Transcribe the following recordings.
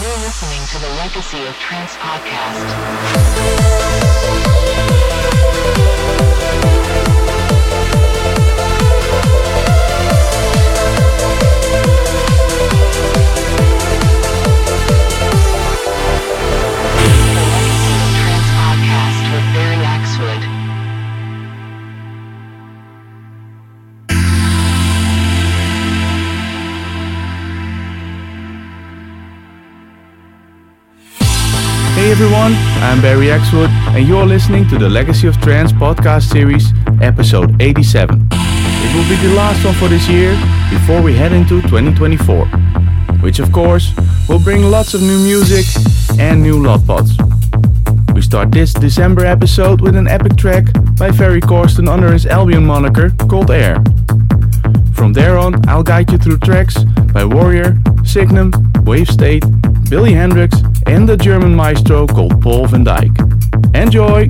You're listening to the Legacy of Trance podcast. Everyone, I'm Barry Xwood, and you're listening to the Legacy of Trance podcast series, episode 87. It will be the last one for this year before we head into 2024, which of course will bring lots of new music and new lot pods. We start this December episode with an epic track by Ferry Corsten under his Albion moniker called Air. From there on, I'll guide you through tracks by Warrior, Signum, Wavestate, Billy Hendrix, and the German maestro called Paul van Dyk. Enjoy!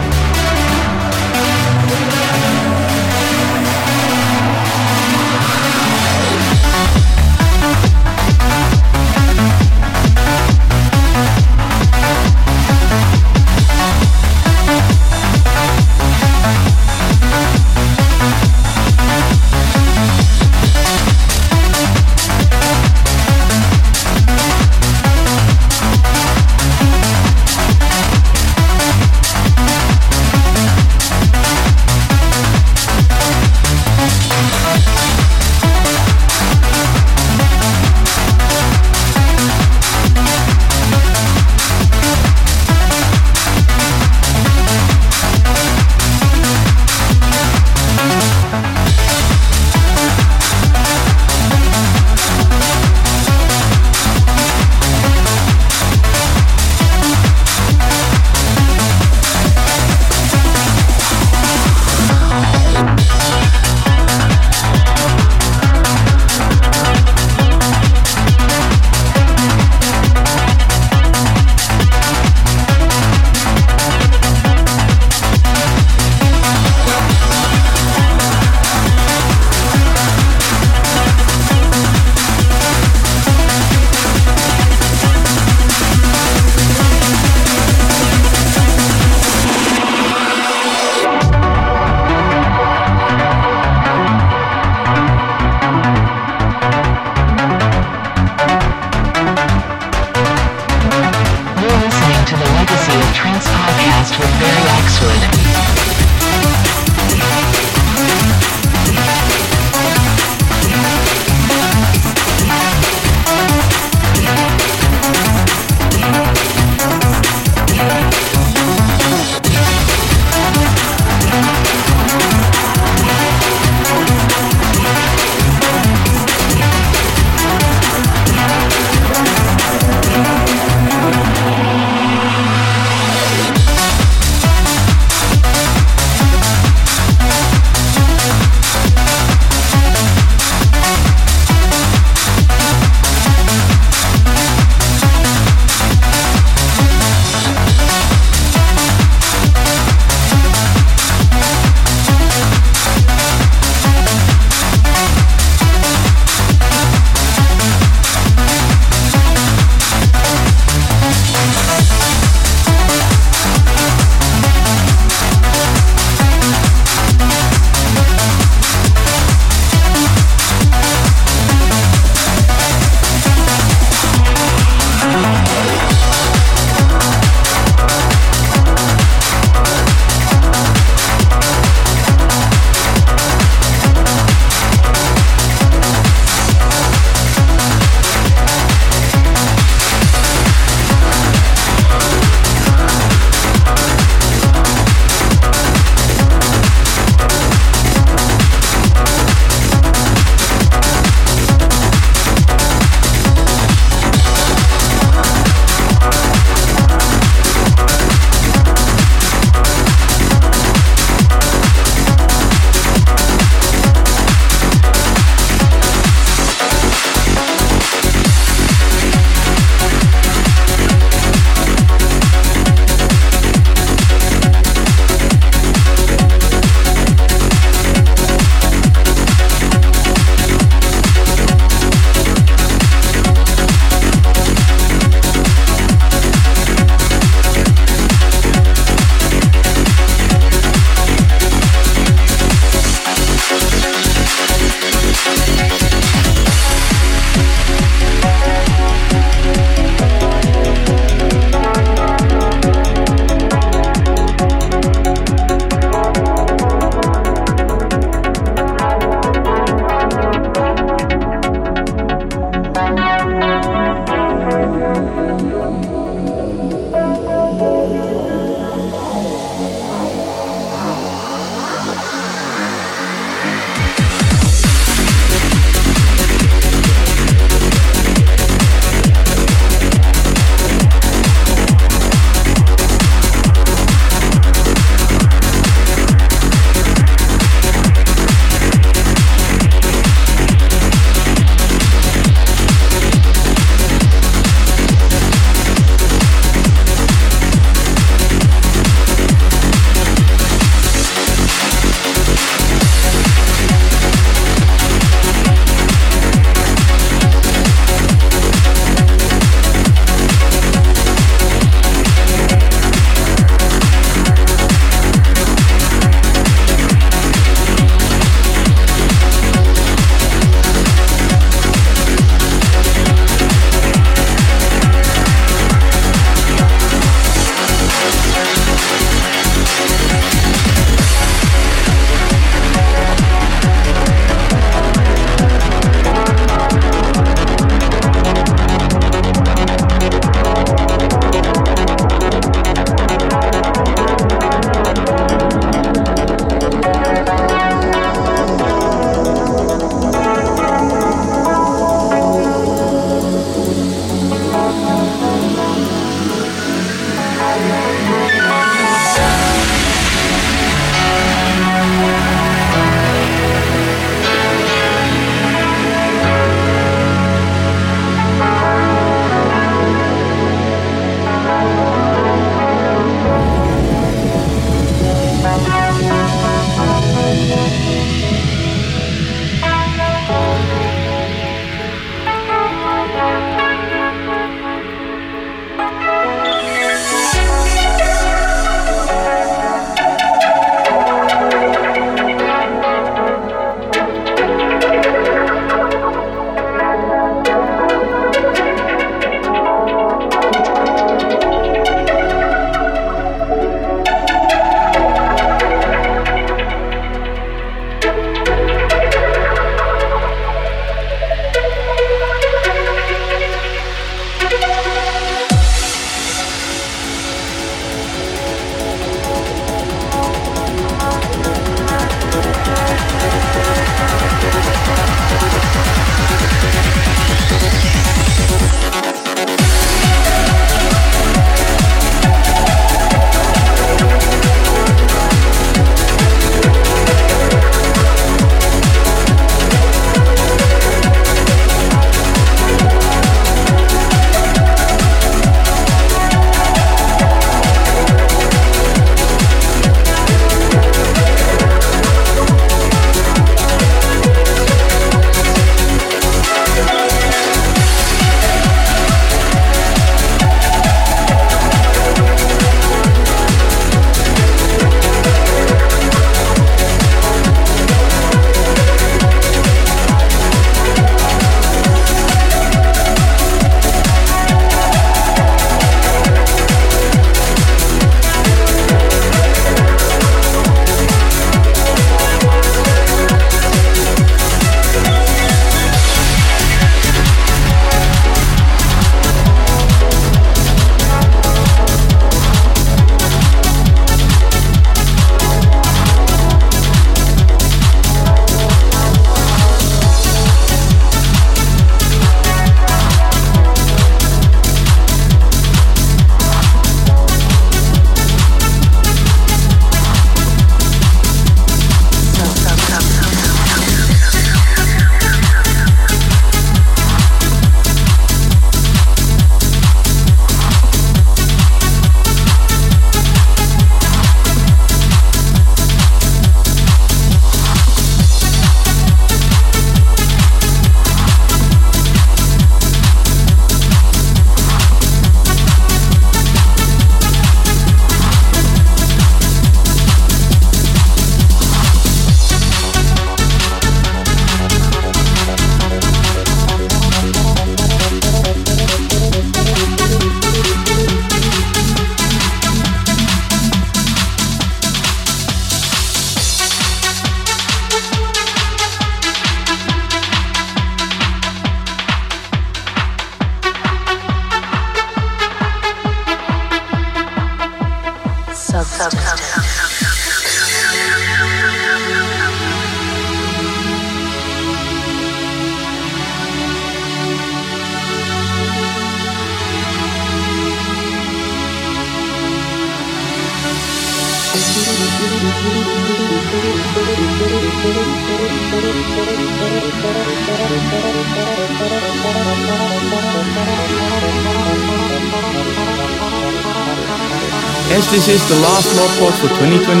This is the last log for 2023,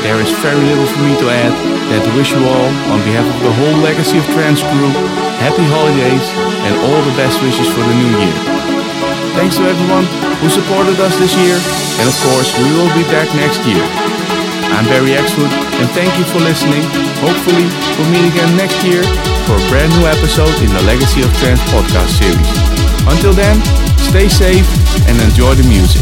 there is very little for me to add than to wish you all, on behalf of the whole Legacy of Trance crew, happy holidays and all the best wishes for the new year. Thanks to everyone who supported us this year, and of course, we will be back next year. I'm Barry Xwood, and thank you for listening. Hopefully, we'll meet again next year for a brand new episode in the Legacy of Trance podcast series. Until then, stay safe and enjoy the music.